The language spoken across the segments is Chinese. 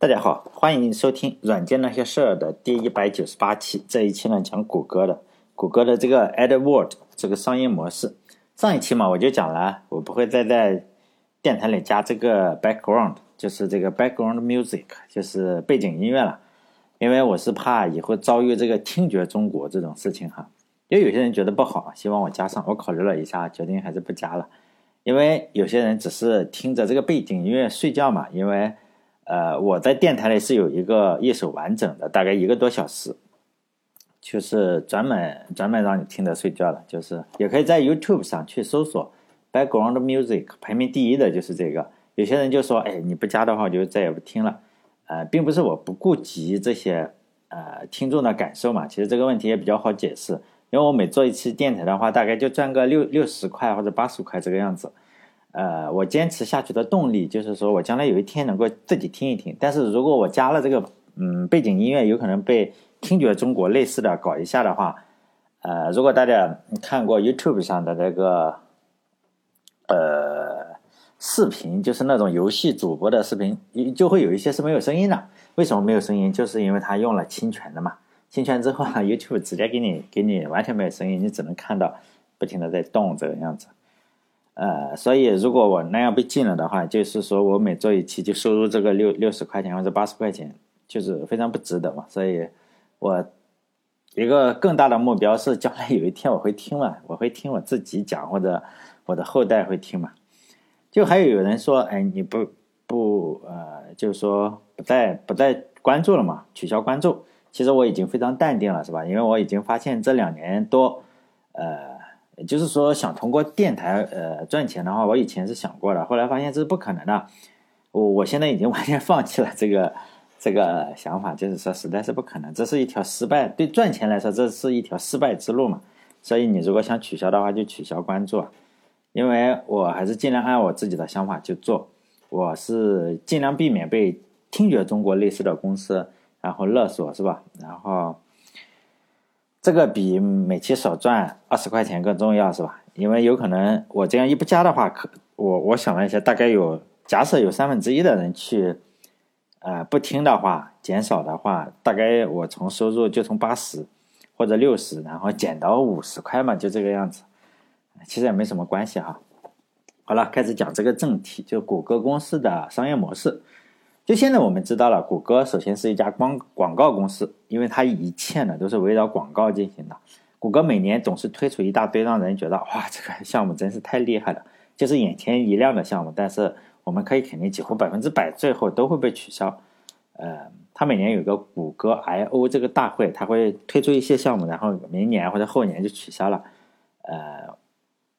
大家好，欢迎收听《软件那些事儿》的第一百九十八期。这一期呢，讲谷歌的，谷歌的这个 AdWord 这个商业模式。上一期嘛，我就讲了，我不会再在电台里加这个 background，就是这个 background music，就是背景音乐了，因为我是怕以后遭遇这个听觉中国这种事情哈。因为有些人觉得不好，希望我加上，我考虑了一下，决定还是不加了。因为有些人只是听着这个背景音乐睡觉嘛，因为。呃，我在电台里是有一个一首完整的，大概一个多小时，就是专门专门让你听着睡觉的，就是也可以在 YouTube 上去搜索 Background Music，排名第一的就是这个。有些人就说，哎，你不加的话，我就再也不听了。呃，并不是我不顾及这些呃听众的感受嘛，其实这个问题也比较好解释，因为我每做一期电台的话，大概就赚个六六十块或者八十块这个样子。呃，我坚持下去的动力就是说我将来有一天能够自己听一听。但是如果我加了这个嗯背景音乐，有可能被听觉中国类似的搞一下的话，呃，如果大家看过 YouTube 上的那个呃视频，就是那种游戏主播的视频，就会有一些是没有声音的。为什么没有声音？就是因为他用了侵权的嘛。侵权之后啊，YouTube 直接给你给你完全没有声音，你只能看到不停的在动这个样子。呃，所以如果我那样被禁了的话，就是说我每做一期就收入这个六六十块钱或者八十块钱，就是非常不值得嘛。所以，我一个更大的目标是将来有一天我会听嘛，我会听我自己讲，或者我的后代会听嘛。就还有有人说，哎，你不不呃，就是说不再不再关注了嘛，取消关注。其实我已经非常淡定了，是吧？因为我已经发现这两年多，呃。也就是说，想通过电台呃赚钱的话，我以前是想过的，后来发现这是不可能的。我我现在已经完全放弃了这个 这个想法，就是说实在是不可能，这是一条失败。对赚钱来说，这是一条失败之路嘛。所以你如果想取消的话，就取消关注，因为我还是尽量按我自己的想法去做。我是尽量避免被听觉中国类似的公司然后勒索，是吧？然后。这个比每期少赚二十块钱更重要，是吧？因为有可能我这样一不加的话，可我我想了一下，大概有假设有三分之一的人去，呃，不听的话，减少的话，大概我从收入就从八十或者六十，然后减到五十块嘛，就这个样子，其实也没什么关系哈。好了，开始讲这个正题，就谷歌公司的商业模式。就现在我们知道了，谷歌首先是一家广广告公司，因为它一切呢都是围绕广告进行的。谷歌每年总是推出一大堆让人觉得哇，这个项目真是太厉害了，就是眼前一亮的项目。但是我们可以肯定，几乎百分之百最后都会被取消。呃，它每年有个谷歌 I/O 这个大会，它会推出一些项目，然后明年或者后年就取消了。呃，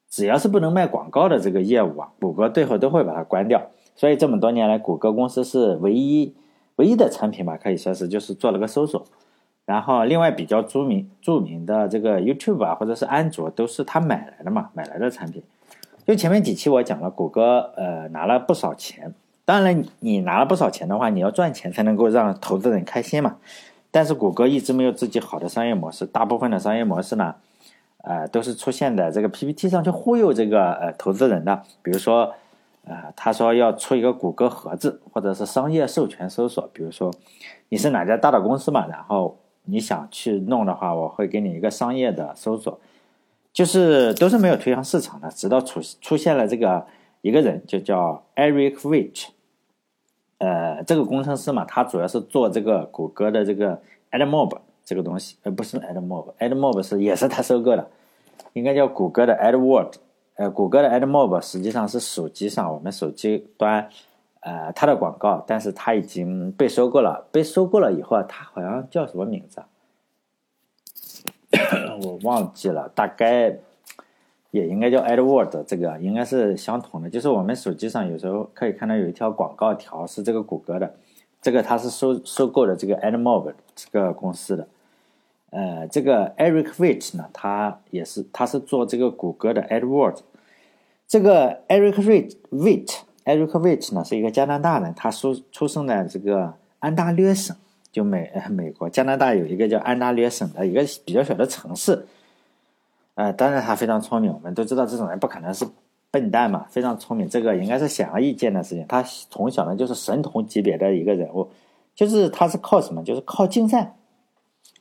只要是不能卖广告的这个业务啊，谷歌最后都会把它关掉。所以这么多年来，谷歌公司是唯一唯一的产品吧，可以说是就是做了个搜索。然后另外比较著名著名的这个 YouTube 啊，或者是安卓，都是他买来的嘛，买来的产品。就前面几期我讲了，谷歌呃拿了不少钱。当然，你拿了不少钱的话，你要赚钱才能够让投资人开心嘛。但是谷歌一直没有自己好的商业模式，大部分的商业模式呢，呃都是出现在这个 PPT 上去忽悠这个呃投资人的，比如说。啊，他说要出一个谷歌盒子，或者是商业授权搜索。比如说，你是哪家大的公司嘛？然后你想去弄的话，我会给你一个商业的搜索，就是都是没有推向市场的。直到出出现了这个一个人，就叫 Eric Rich，呃，这个工程师嘛，他主要是做这个谷歌的这个 AdMob 这个东西，呃，不是 AdMob，AdMob 是也是他收购的，应该叫谷歌的 AdWord。呃，谷歌的 AdMob 实际上是手机上我们手机端，呃，它的广告，但是它已经被收购了。被收购了以后，它好像叫什么名字？我忘记了，大概也应该叫 AdWord，这个应该是相同的。就是我们手机上有时候可以看到有一条广告条是这个谷歌的，这个它是收收购的这个 AdMob 这个公司的。呃，这个 Eric Rich 呢，他也是，他是做这个谷歌的 AdWords。这个 Eric Rich，Rich，Eric Rich 呢是一个加拿大人，他出出生在这个安大略省，就美美国加拿大有一个叫安大略省的一个比较小的城市。呃，当然他非常聪明，我们都知道这种人不可能是笨蛋嘛，非常聪明，这个应该是显而易见的事情。他从小呢就是神童级别的一个人物，就是他是靠什么？就是靠竞赛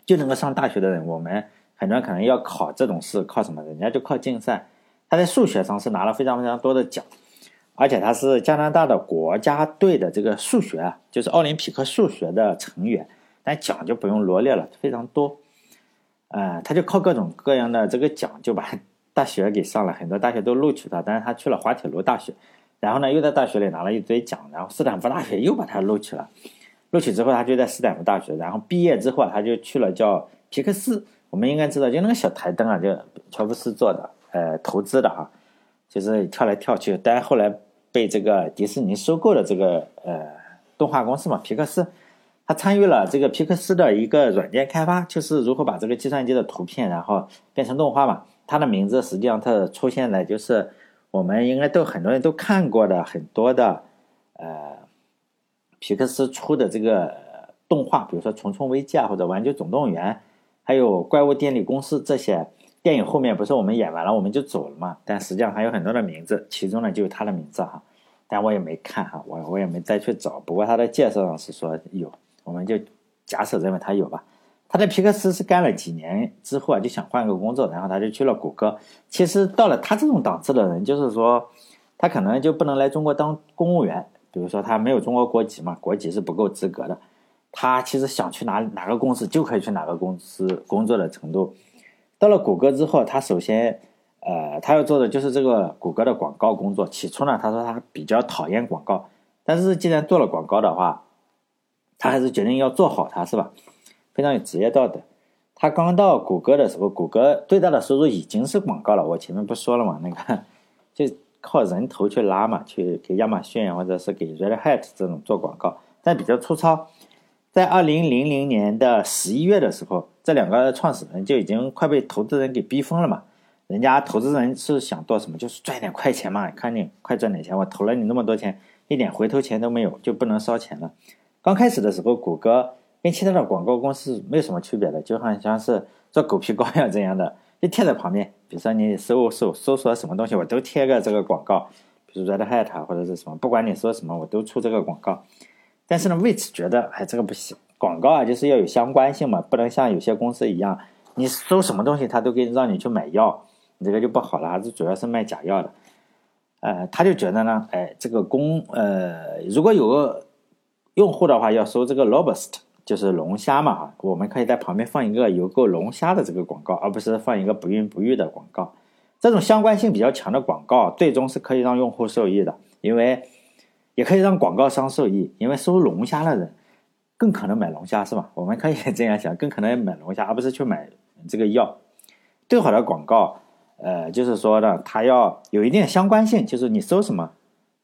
就能够上大学的人。我们很多人可能要考这种试，靠什么？人家就靠竞赛。他在数学上是拿了非常非常多的奖，而且他是加拿大的国家队的这个数学啊，就是奥林匹克数学的成员。但奖就不用罗列了，非常多。呃，他就靠各种各样的这个奖，就把大学给上了，很多大学都录取他。但是他去了滑铁卢大学，然后呢，又在大学里拿了一堆奖，然后斯坦福大学又把他录取了。录取之后，他就在斯坦福大学，然后毕业之后，他就去了叫皮克斯。我们应该知道，就那个小台灯啊，就乔布斯做的。呃，投资的啊，就是跳来跳去，但后来被这个迪士尼收购了这个呃动画公司嘛，皮克斯，他参与了这个皮克斯的一个软件开发，就是如何把这个计算机的图片然后变成动画嘛。他的名字实际上他出现在就是我们应该都很多人都看过的很多的呃皮克斯出的这个动画，比如说《虫虫危机》啊，或者《玩具总动员》，还有《怪物电力公司》这些。电影后面不是我们演完了我们就走了嘛？但实际上还有很多的名字，其中呢就有他的名字哈。但我也没看哈，我我也没再去找。不过他的介绍上是说有，我们就假设认为他有吧。他在皮克斯是干了几年之后啊，就想换个工作，然后他就去了谷歌。其实到了他这种档次的人，就是说他可能就不能来中国当公务员，比如说他没有中国国籍嘛，国籍是不够资格的。他其实想去哪哪个公司就可以去哪个公司工作的程度。到了谷歌之后，他首先，呃，他要做的就是这个谷歌的广告工作。起初呢，他说他比较讨厌广告，但是既然做了广告的话，他还是决定要做好它，是吧？非常有职业道德。他刚到谷歌的时候，谷歌最大的收入已经是广告了。我前面不说了嘛，那个 就靠人头去拉嘛，去给亚马逊或者是给 Red Hat 这种做广告，但比较粗糙。在二零零零年的十一月的时候。这两个创始人就已经快被投资人给逼疯了嘛？人家投资人是想做什么？就是赚点快钱嘛，看你快赚点钱，我投了你那么多钱，一点回头钱都没有，就不能烧钱了。刚开始的时候，谷歌跟其他的广告公司没有什么区别的，就好像是做狗皮膏药这样的，就贴在旁边。比如说你搜搜搜索什么东西，我都贴个这个广告，比如 Red Hat 或者是什么，不管你说什么，我都出这个广告。但是呢，为此觉得，哎，这个不行。广告啊，就是要有相关性嘛，不能像有些公司一样，你搜什么东西，他都给你让你去买药，你这个就不好了，还是主要是卖假药的。呃，他就觉得呢，哎，这个公呃，如果有个用户的话，要搜这个 Robust 就是龙虾嘛，我们可以在旁边放一个有够龙虾的这个广告，而不是放一个不孕不育的广告。这种相关性比较强的广告，最终是可以让用户受益的，因为也可以让广告商受益，因为搜龙虾的人。更可能买龙虾是吧？我们可以 这样想，更可能买龙虾，而不是去买这个药。最好的广告，呃，就是说呢，它要有一定相关性，就是你搜什么，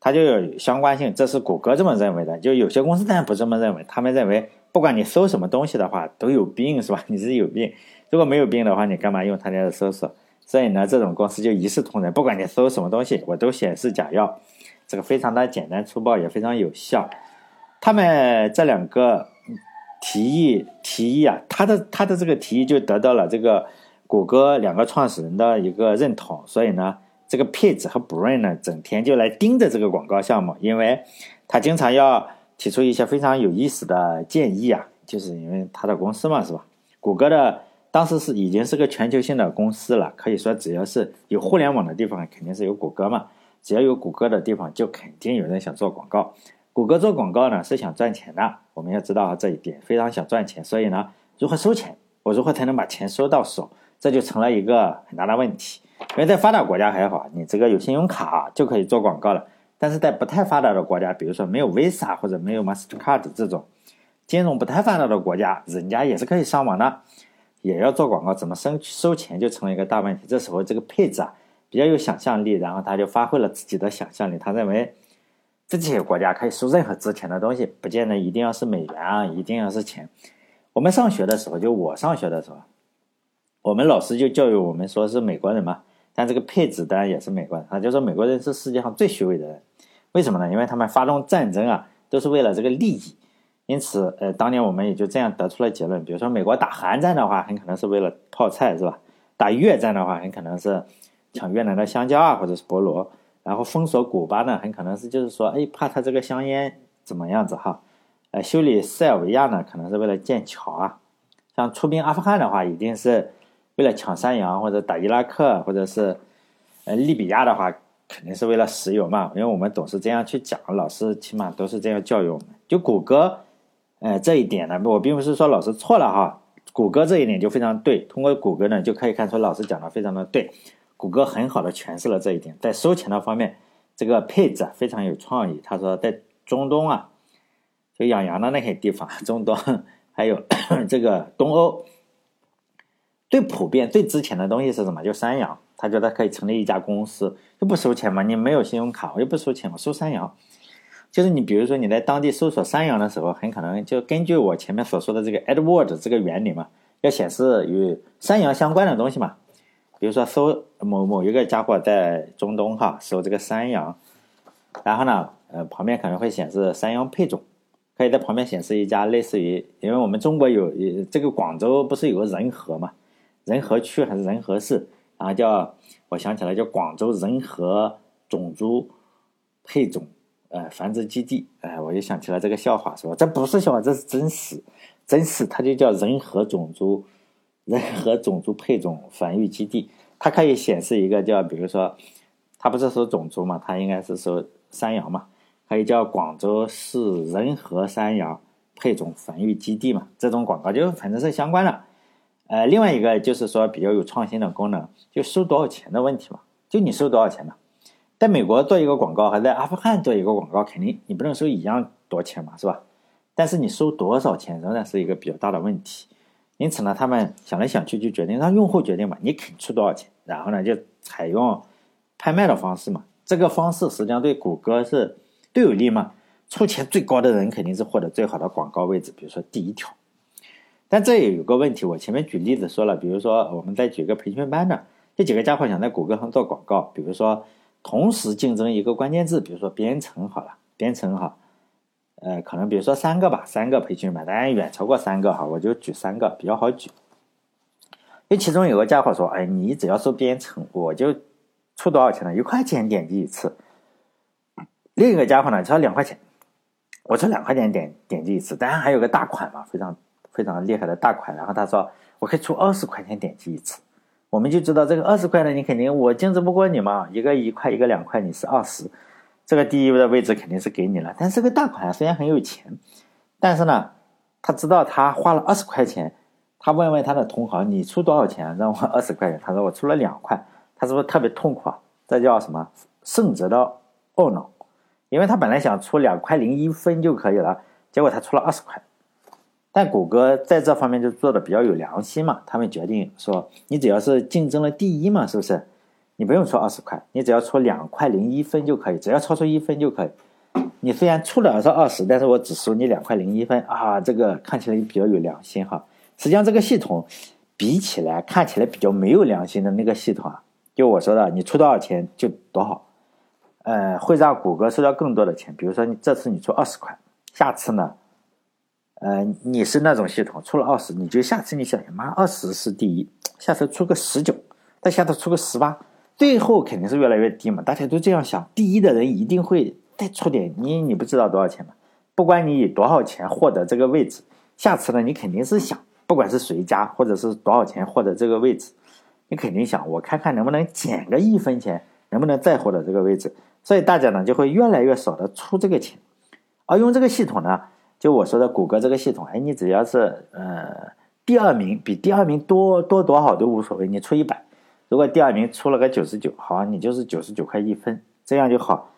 它就有相关性。这是谷歌这么认为的。就有些公司当然不这么认为，他们认为不管你搜什么东西的话，都有病是吧？你是有病，如果没有病的话，你干嘛用他家的搜索？所以呢，这种公司就一视同仁，不管你搜什么东西，我都显示假药。这个非常的简单粗暴，也非常有效。他们这两个提议提议啊，他的他的这个提议就得到了这个谷歌两个创始人的一个认同，所以呢，这个 Page 和 Brain 呢，整天就来盯着这个广告项目，因为他经常要提出一些非常有意思的建议啊，就是因为他的公司嘛，是吧？谷歌的当时是已经是个全球性的公司了，可以说只要是有互联网的地方，肯定是有谷歌嘛，只要有谷歌的地方，就肯定有人想做广告。谷歌做广告呢是想赚钱的，我们要知道这一点，非常想赚钱。所以呢，如何收钱？我如何才能把钱收到手？这就成了一个很大的问题。因为在发达国家还好，你这个有信用卡就可以做广告了。但是在不太发达的国家，比如说没有 Visa 或者没有 Mastercard 这种金融不太发达的国家，人家也是可以上网的，也要做广告，怎么收收钱就成了一个大问题。这时候这个配置啊比较有想象力，然后他就发挥了自己的想象力，他认为。这些国家可以收任何值钱的东西，不见得一定要是美元啊，一定要是钱。我们上学的时候，就我上学的时候，我们老师就教育我们说是美国人嘛。但这个配置当然也是美国人，他就说美国人是世界上最虚伪的人。为什么呢？因为他们发动战争啊，都是为了这个利益。因此，呃，当年我们也就这样得出了结论。比如说，美国打韩战的话，很可能是为了泡菜，是吧？打越战的话，很可能是抢越南的香蕉啊，或者是菠萝。然后封锁古巴呢，很可能是就是说，哎，怕他这个香烟怎么样子哈，呃，修理塞尔维亚呢，可能是为了建桥啊。像出兵阿富汗的话，一定是为了抢山羊，或者打伊拉克，或者是呃利比亚的话，肯定是为了石油嘛。因为我们总是这样去讲，老师起码都是这样教育我们。就谷歌，呃，这一点呢，我并不是说老师错了哈。谷歌这一点就非常对，通过谷歌呢，就可以看出老师讲的非常的对。谷歌很好的诠释了这一点，在收钱的方面，这个配置非常有创意。他说，在中东啊。就养羊的那些地方，中东 还有这个东欧，最普遍、最值钱的东西是什么？就山羊。他觉得可以成立一家公司，就不收钱嘛。你没有信用卡，我又不收钱，我收山羊。就是你，比如说你在当地搜索山羊的时候，很可能就根据我前面所说的这个 AdWord 这个原理嘛，要显示与山羊相关的东西嘛。比如说搜某某一个家伙在中东哈，搜这个山羊，然后呢，呃，旁边可能会显示山羊配种。可以在旁边显示一家类似于，因为我们中国有这个广州不是有个仁和嘛，仁和区还是仁和市，啊叫我想起来叫广州仁和种猪配种呃繁殖基地，哎，我就想起来这个笑话是吧？这不是笑话，这是真实，真实，它就叫仁和种猪仁和种猪配种繁育基地，它可以显示一个叫，比如说，它不是说种猪嘛，它应该是说山羊嘛。可以叫广州市仁和山羊配种繁育基地嘛？这种广告就反正是相关的。呃，另外一个就是说比较有创新的功能，就收多少钱的问题嘛？就你收多少钱嘛？在美国做一个广告和在阿富汗做一个广告，肯定你不能收一样多钱嘛，是吧？但是你收多少钱仍然是一个比较大的问题。因此呢，他们想来想去就决定让用户决定嘛，你肯出多少钱，然后呢就采用拍卖的方式嘛。这个方式实际上对谷歌是。都有利嘛？出钱最高的人肯定是获得最好的广告位置，比如说第一条。但这也有个问题，我前面举例子说了，比如说我们再举个培训班的，这几个家伙想在谷歌上做广告，比如说同时竞争一个关键字，比如说编程好了，编程哈，呃，可能比如说三个吧，三个培训班，当然远超过三个哈，我就举三个比较好举。因为其中有个家伙说，哎，你只要说编程，我就出多少钱呢？一块钱点击一次。另一个家伙呢，只要两块钱，我出两块钱点点击一次。当然还有个大款嘛，非常非常厉害的大款。然后他说我可以出二十块钱点击一次，我们就知道这个二十块呢，你肯定我竞争不过你嘛，一个一块一个两块，你是二十，这个第一位的位置肯定是给你了。但是这个大款虽然很有钱，但是呢，他知道他花了二十块钱，他问问他的同行，你出多少钱让我二十块钱？他说我出了两块，他是不是特别痛苦啊？这叫什么圣哲的懊恼？因为他本来想出两块零一分就可以了，结果他出了二十块。但谷歌在这方面就做的比较有良心嘛，他们决定说，你只要是竞争了第一嘛，是不是？你不用出二十块，你只要出两块零一分就可以，只要超出一分就可以。你虽然出了是二十，但是我只收你两块零一分啊，这个看起来比较有良心哈。实际上这个系统比起来看起来比较没有良心的那个系统啊，就我说的，你出多少钱就多少。呃，会让谷歌收到更多的钱。比如说，你这次你出二十块，下次呢，呃，你是那种系统出了二十，你就下次你想想，妈，二十是第一，下次出个十九，再下次出个十八，最后肯定是越来越低嘛。大家都这样想，第一的人一定会再出点，你你不知道多少钱嘛？不管你以多少钱获得这个位置，下次呢，你肯定是想，不管是谁家或者是多少钱获得这个位置，你肯定想，我看看能不能减个一分钱，能不能再获得这个位置。所以大家呢就会越来越少的出这个钱，而用这个系统呢，就我说的谷歌这个系统，哎，你只要是呃第二名比第二名多多多少都无所谓，你出一百，如果第二名出了个九十九，好，你就是九十九块一分，这样就好。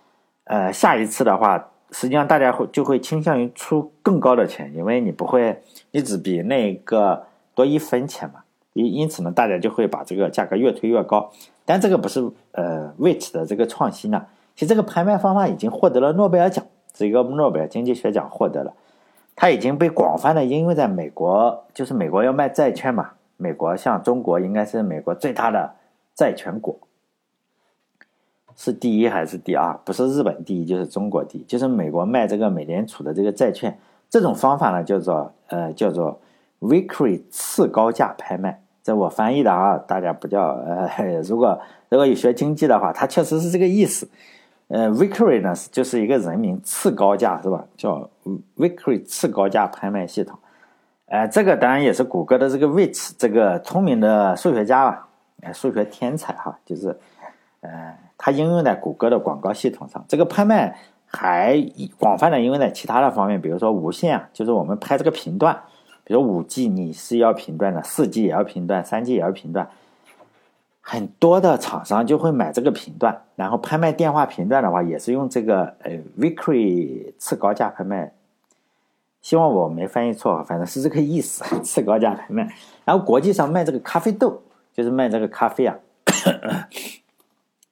呃，下一次的话，实际上大家会就会倾向于出更高的钱，因为你不会，你只比那个多一分钱嘛，因因此呢，大家就会把这个价格越推越高。但这个不是呃 Wait 的这个创新呢。其实这个拍卖方法已经获得了诺贝尔奖，这个诺贝尔经济学奖获得了，它已经被广泛的应用在美国，就是美国要卖债券嘛，美国像中国应该是美国最大的债权国，是第一还是第二？不是日本第一就是中国第一，就是美国卖这个美联储的这个债券，这种方法呢叫做呃叫做 Victory 次高价拍卖，这我翻译的啊，大家不叫呃，如果如果有学经济的话，它确实是这个意思。呃 vicory 呢就是一个人名，次高价是吧？叫 vicory 次高价拍卖系统。呃，这个当然也是谷歌的这个 Witch 这个聪明的数学家吧，呃，数学天才哈，就是呃，他应用在谷歌的广告系统上。这个拍卖还广泛的应用在其他的方面，比如说无线啊，就是我们拍这个频段，比如五 G 你是要频段的，四 G 也要频段，三 G 也要频段。很多的厂商就会买这个频段，然后拍卖电话频段的话，也是用这个呃 Victory 次高价拍卖。希望我没翻译错，反正是这个意思，次高价拍卖。然后国际上卖这个咖啡豆，就是卖这个咖啡啊，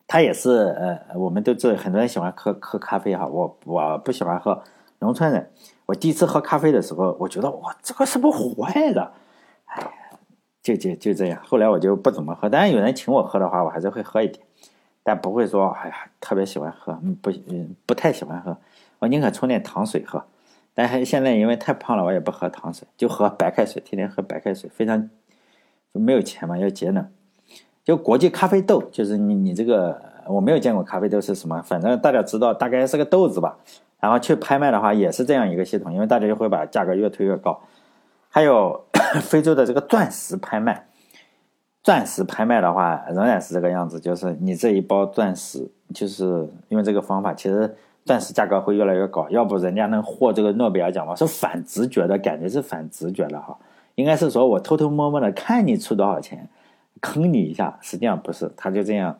它也是呃，我们都知道很多人喜欢喝喝咖啡哈，我我不喜欢喝。农村人，我第一次喝咖啡的时候，我觉得哇，这个是不是坏的？就就就这样，后来我就不怎么喝。但是有人请我喝的话，我还是会喝一点，但不会说哎呀特别喜欢喝，不嗯不太喜欢喝。我宁可冲点糖水喝。但是现在因为太胖了，我也不喝糖水，就喝白开水，天天喝白开水，非常就没有钱嘛，要节能。就国际咖啡豆，就是你你这个我没有见过咖啡豆是什么，反正大家知道大概是个豆子吧。然后去拍卖的话也是这样一个系统，因为大家就会把价格越推越高。还有。非洲的这个钻石拍卖，钻石拍卖的话仍然是这个样子，就是你这一包钻石，就是因为这个方法，其实钻石价格会越来越高。要不人家能获这个诺贝尔奖吗？是反直觉的感觉，是反直觉的哈。应该是说我偷偷摸摸的看你出多少钱，坑你一下。实际上不是，他就这样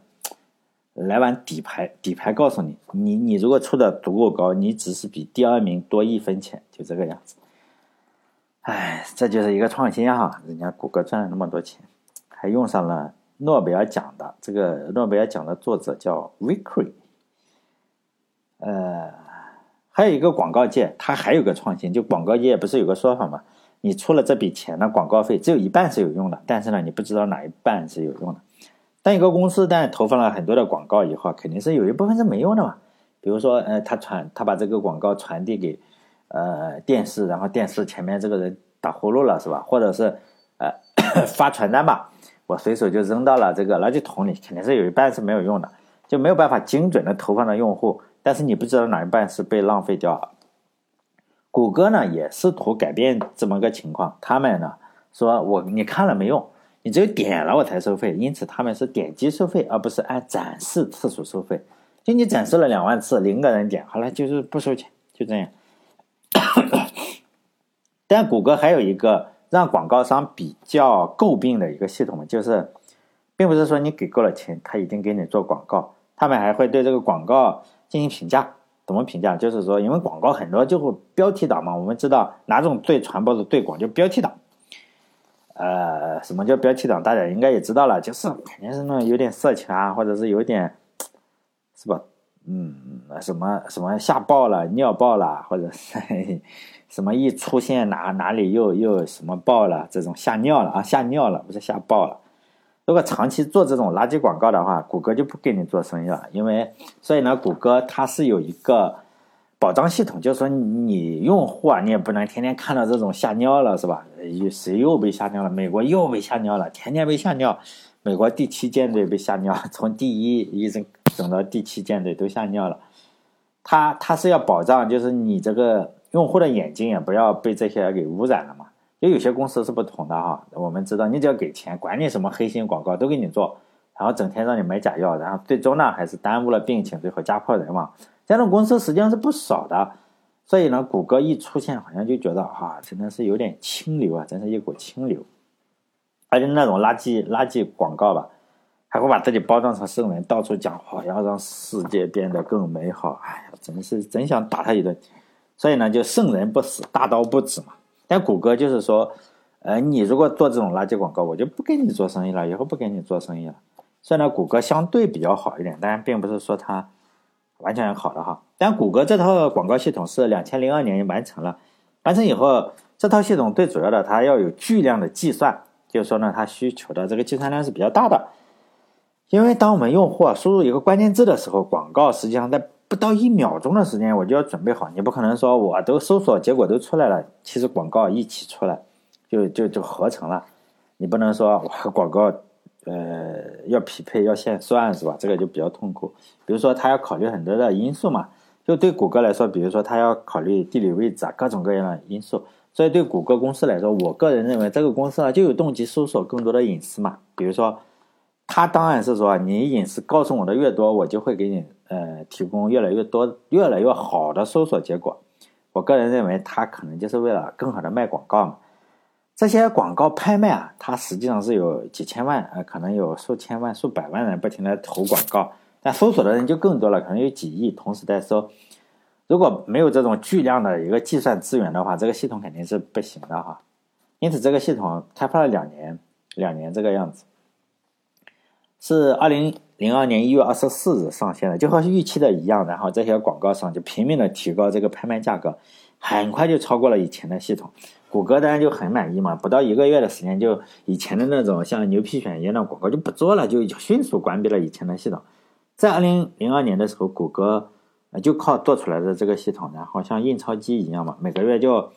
来碗底牌，底牌告诉你，你你如果出的足够高，你只是比第二名多一分钱，就这个样子。哎，这就是一个创新哈！人家谷歌赚了那么多钱，还用上了诺贝尔奖的这个诺贝尔奖的作者叫 Vickery。呃，还有一个广告界，它还有个创新，就广告界不是有个说法吗？你出了这笔钱的广告费，只有一半是有用的，但是呢，你不知道哪一半是有用的。当一个公司但投放了很多的广告以后，肯定是有一部分是没用的嘛。比如说，呃，他传他把这个广告传递给。呃，电视，然后电视前面这个人打呼噜了，是吧？或者是呃 发传单吧，我随手就扔到了这个垃圾桶里，肯定是有一半是没有用的，就没有办法精准的投放到用户。但是你不知道哪一半是被浪费掉了。谷歌呢也试图改变这么个情况，他们呢说我你看了没用，你只有点了我才收费，因此他们是点击收费，而不是按展示次数收费。就你展示了两万次，零个人点，好了就是不收钱，就这样。但谷歌还有一个让广告商比较诟病的一个系统，就是，并不是说你给够了钱，他一定给你做广告，他们还会对这个广告进行评价。怎么评价？就是说，因为广告很多就会标题党嘛，我们知道哪种最传播的最广，就标题党。呃，什么叫标题党？大家应该也知道了，就是肯定是那种有点色情啊，或者是有点，是吧？嗯，什么什么吓爆了、尿爆了，或者是什么一出现哪哪里又又什么爆了，这种吓尿了啊，吓尿了，不是吓爆了。如果长期做这种垃圾广告的话，谷歌就不跟你做生意了，因为所以呢，谷歌它是有一个保障系统，就是说你用户啊，你也不能天天看到这种吓尿了，是吧？谁又被吓尿了？美国又被吓尿了，天天被吓尿。美国第七舰队被吓尿，从第一一直。整到第七舰队都吓尿了，他他是要保障，就是你这个用户的眼睛也不要被这些给污染了嘛。因为有些公司是不同的哈，我们知道你只要给钱，管你什么黑心广告都给你做，然后整天让你买假药，然后最终呢还是耽误了病情，最后家破人亡。这种公司实际上是不少的，所以呢，谷歌一出现，好像就觉得啊，真的是有点清流啊，真是一股清流，而且那种垃圾垃圾广告吧。还会把自己包装成圣人，到处讲话，要让世界变得更美好。哎呀，真是真想打他一顿。所以呢，就圣人不死，大刀不止嘛。但谷歌就是说，呃，你如果做这种垃圾广告，我就不跟你做生意了，以后不跟你做生意了。所以呢，谷歌相对比较好一点，但并不是说它完全好的哈。但谷歌这套广告系统是两千零二年就完成了，完成以后，这套系统最主要的，它要有巨量的计算，就是说呢，它需求的这个计算量是比较大的。因为当我们用户啊输入一个关键字的时候，广告实际上在不到一秒钟的时间，我就要准备好。你不可能说我都搜索结果都出来了，其实广告一起出来，就就就合成了。你不能说我广告呃要匹配要现算是吧？这个就比较痛苦。比如说他要考虑很多的因素嘛，就对谷歌来说，比如说他要考虑地理位置啊，各种各样的因素。所以对谷歌公司来说，我个人认为这个公司啊就有动机搜索更多的隐私嘛。比如说，他当然是说你隐私告诉我的越多，我就会给你呃提供越来越多、越来越好的搜索结果。我个人认为，它可能就是为了更好的卖广告嘛。这些广告拍卖啊，它实际上是有几千万呃，可能有数千万、数百万人不停的投广告，但搜索的人就更多了，可能有几亿同时在搜。如果没有这种巨量的一个计算资源的话，这个系统肯定是不行的哈。因此，这个系统开发了两年，两年这个样子，是二零零二年一月二十四日上线的，就和预期的一样。然后这些广告商就拼命的提高这个拍卖价格，很快就超过了以前的系统。谷歌当然就很满意嘛，不到一个月的时间，就以前的那种像牛皮癣一样的广告就不做了，就迅速关闭了以前的系统。在二零零二年的时候，谷歌。就靠做出来的这个系统，然后像印钞机一样嘛，每个月就，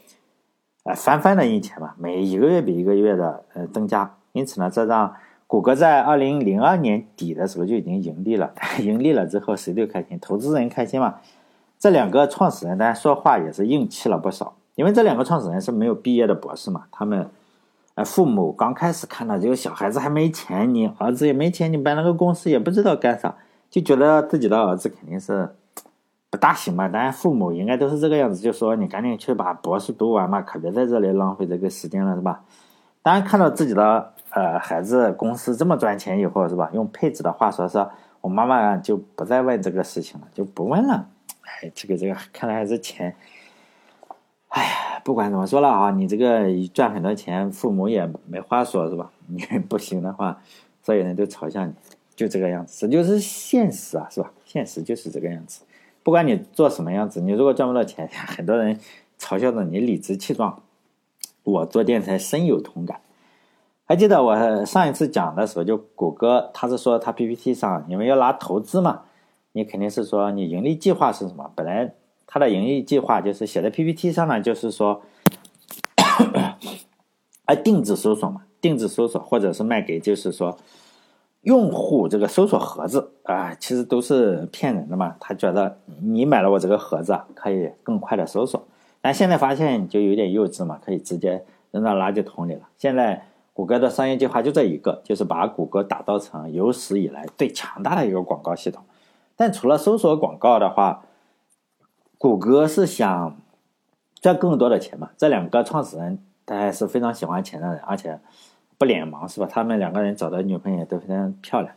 呃，翻番的印钱嘛，每一个月比一个月的呃增加，因此呢，这让谷歌在二零零二年底的时候就已经盈利了，盈利了之后谁都开心，投资人开心嘛。这两个创始人当然说话也是硬气了不少，因为这两个创始人是没有毕业的博士嘛，他们，呃，父母刚开始看到这个小孩子还没钱，你儿子也没钱，你办了个公司也不知道干啥，就觉得自己的儿子肯定是。不大行吧？当然，父母应该都是这个样子，就说你赶紧去把博士读完嘛，可别在这里浪费这个时间了，是吧？当然，看到自己的呃孩子公司这么赚钱以后，是吧？用佩子的话说，是我妈妈就不再问这个事情了，就不问了。哎，这个这个，看来还是钱。哎呀，不管怎么说了啊，你这个赚很多钱，父母也没话说，是吧？你不行的话，所有人都嘲笑你，就这个样子，这就是现实啊，是吧？现实就是这个样子。不管你做什么样子，你如果赚不到钱，很多人嘲笑着你理直气壮。我做电台深有同感。还记得我上一次讲的时候，就谷歌，他是说他 PPT 上你们要拿投资嘛，你肯定是说你盈利计划是什么？本来他的盈利计划就是写在 PPT 上呢，就是说，啊，定制搜索嘛，定制搜索，或者是卖给就是说。用户这个搜索盒子啊，其实都是骗人的嘛。他觉得你买了我这个盒子，可以更快的搜索。但现在发现就有点幼稚嘛，可以直接扔到垃圾桶里了。现在谷歌的商业计划就这一个，就是把谷歌打造成有史以来最强大的一个广告系统。但除了搜索广告的话，谷歌是想赚更多的钱嘛。这两个创始人他还是非常喜欢钱的人，而且。不脸盲是吧？他们两个人找的女朋友都非常漂亮。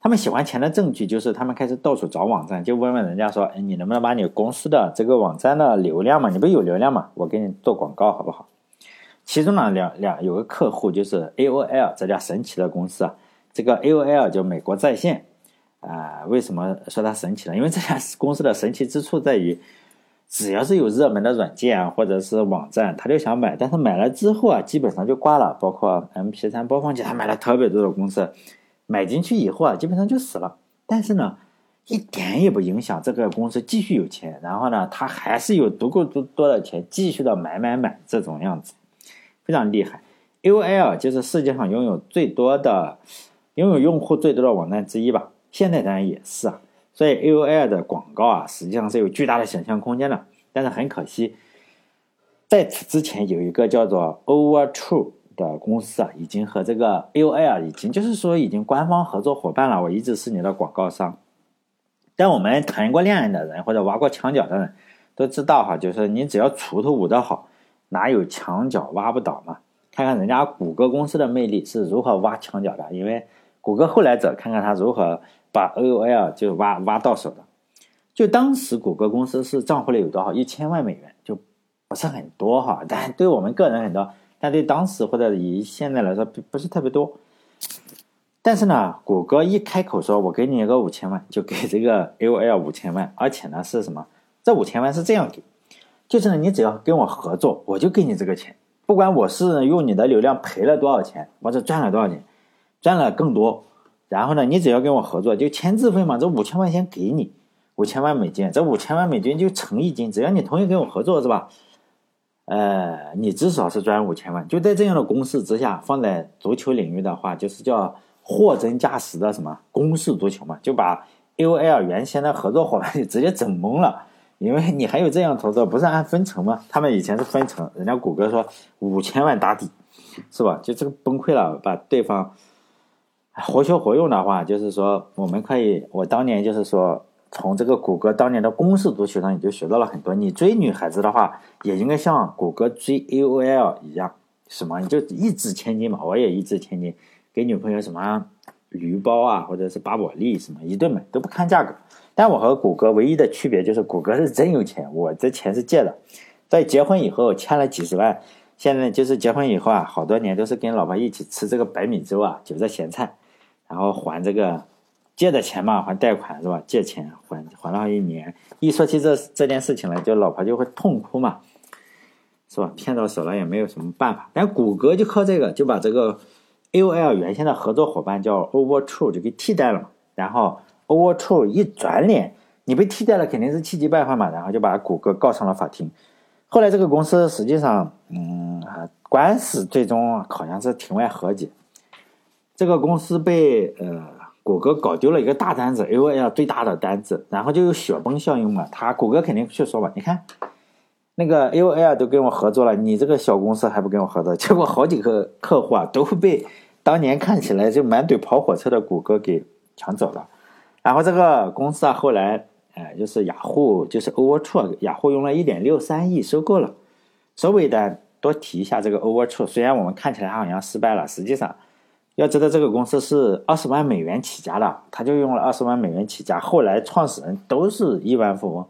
他们喜欢钱的证据就是他们开始到处找网站，就问问人家说：“哎，你能不能把你公司的这个网站的流量嘛？你不有流量嘛？我给你做广告好不好？”其中呢，两两有个客户就是 AOL 这家神奇的公司啊。这个 AOL 就美国在线啊。为什么说它神奇呢？因为这家公司的神奇之处在于。只要是有热门的软件啊，或者是网站，他就想买，但是买了之后啊，基本上就挂了。包括 MP3 播放器，他买了特别多的公司，买进去以后啊，基本上就死了。但是呢，一点也不影响这个公司继续有钱。然后呢，他还是有足够多多的钱，继续的买买买这种样子，非常厉害。AOL 就是世界上拥有最多的、拥有用户最多的网站之一吧？现在当然也是啊。所以 AOL 的广告啊，实际上是有巨大的想象空间的。但是很可惜，在此之前有一个叫做 Overtrue 的公司啊，已经和这个 AOL 已经就是说已经官方合作伙伴了。我一直是你的广告商。但我们谈过恋爱的人或者挖过墙角的人都知道哈，就是你只要锄头舞得好，哪有墙角挖不倒嘛？看看人家谷歌公司的魅力是如何挖墙角的，因为谷歌后来者看看他如何。把 AOL 就挖挖到手的，就当时谷歌公司是账户里有多少一千万美元，就不是很多哈，但对我们个人很多，但对当时或者以现在来说不不是特别多。但是呢，谷歌一开口说我给你一个五千万，就给这个 AOL 五千万，而且呢是什么？这五千万是这样给，就是呢你只要跟我合作，我就给你这个钱，不管我是用你的流量赔了多少钱，或者赚了多少钱，赚了更多。然后呢，你只要跟我合作，就签字费嘛，这五千万先给你，五千万美金，这五千万美金就成一金，只要你同意跟我合作，是吧？呃，你至少是赚五千万。就在这样的公式之下，放在足球领域的话，就是叫货真价实的什么公式足球嘛，就把 A O L 原先的合作伙伴就直接整懵了。因为你还有这样投资，不是按分成吗？他们以前是分成，人家谷歌说五千万打底，是吧？就这个崩溃了，把对方活学活用的话，就是说我们可以，我当年就是说。从这个谷歌当年的公式足球上，你就学到了很多。你追女孩子的话，也应该像谷歌追 A O L 一样，什么你就一掷千金嘛。我也一掷千金，给女朋友什么驴包啊，或者是巴宝莉什么一顿买，都不看价格。但我和谷歌唯一的区别就是，谷歌是真有钱，我这钱是借的。在结婚以后欠了几十万，现在就是结婚以后啊，好多年都是跟老婆一起吃这个白米粥啊，韭菜咸菜，然后还这个。借的钱嘛，还贷款是吧？借钱还还了一年，一说起这这件事情来，就老婆就会痛哭嘛，是吧？骗到手了也没有什么办法。但谷歌就靠这个，就把这个 A O L 原先的合作伙伴叫 Overtrue 就给替代了嘛。然后 Overtrue 一转脸，你被替代了肯定是气急败坏嘛，然后就把谷歌告上了法庭。后来这个公司实际上，嗯，官司最终好像是庭外和解。这个公司被呃。谷歌搞丢了一个大单子，A O L 最大的单子，然后就有雪崩效应嘛。他谷歌肯定去说吧，你看那个 A O L 都跟我合作了，你这个小公司还不跟我合作？结果好几个客户啊都被当年看起来就满嘴跑火车的谷歌给抢走了。然后这个公司啊后来，哎，就是雅虎，就是 Overtrue，雅虎用了一点六三亿收购了。稍微的多提一下这个 Overtrue，虽然我们看起来好像失败了，实际上。要知道这个公司是二十万美元起家的，他就用了二十万美元起家，后来创始人都是亿万富翁，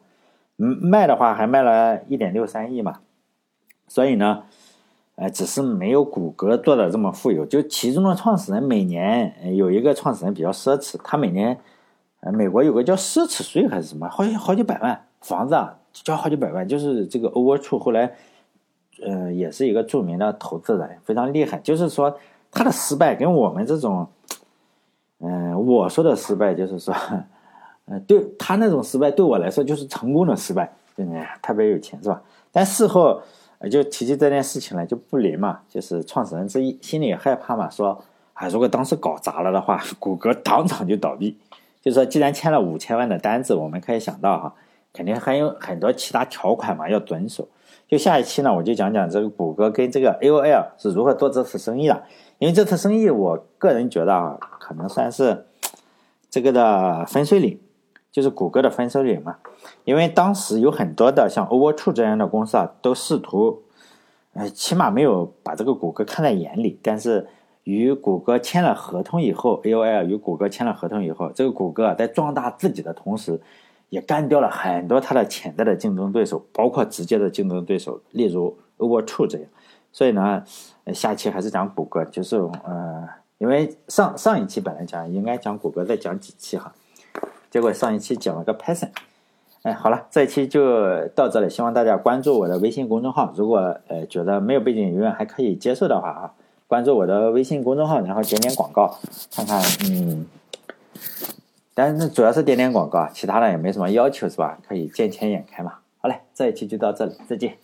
嗯，卖的话还卖了一点六三亿嘛，所以呢，呃，只是没有谷歌做的这么富有。就其中的创始人每年有一个创始人比较奢侈，他每年，呃，美国有个叫奢侈税还是什么，好像好几百万房子啊，交好几百万，就是这个 Overtrue 后来，呃，也是一个著名的投资人，非常厉害，就是说。他的失败跟我们这种，嗯，我说的失败就是说，嗯，对他那种失败对我来说就是成功的失败，真的特别有钱是吧？但事后就提起这件事情来就不灵嘛，就是创始人之一心里也害怕嘛，说啊，如果当时搞砸了的话，谷歌当场就倒闭。就说既然签了五千万的单子，我们可以想到哈，肯定还有很多其他条款嘛要遵守。就下一期呢，我就讲讲这个谷歌跟这个 A O L 是如何做这次生意的。因为这次生意，我个人觉得啊，可能算是这个的分水岭，就是谷歌的分水岭嘛。因为当时有很多的像 Overtrue 这样的公司啊，都试图，呃，起码没有把这个谷歌看在眼里。但是与谷歌签了合同以后，AOL 与谷歌签了合同以后，这个谷歌在壮大自己的同时，也干掉了很多它的潜在的竞争对手，包括直接的竞争对手，例如 Overtrue 这样。所以呢。下期还是讲谷歌，就是呃，因为上上一期本来讲应该讲谷歌，再讲几期哈，结果上一期讲了个 Python，哎，好了，这一期就到这里，希望大家关注我的微信公众号，如果呃觉得没有背景音乐还可以接受的话啊，关注我的微信公众号，然后点点广告，看看嗯，但是主要是点点广告，其他的也没什么要求是吧？可以见钱眼开嘛。好嘞，这一期就到这里，再见。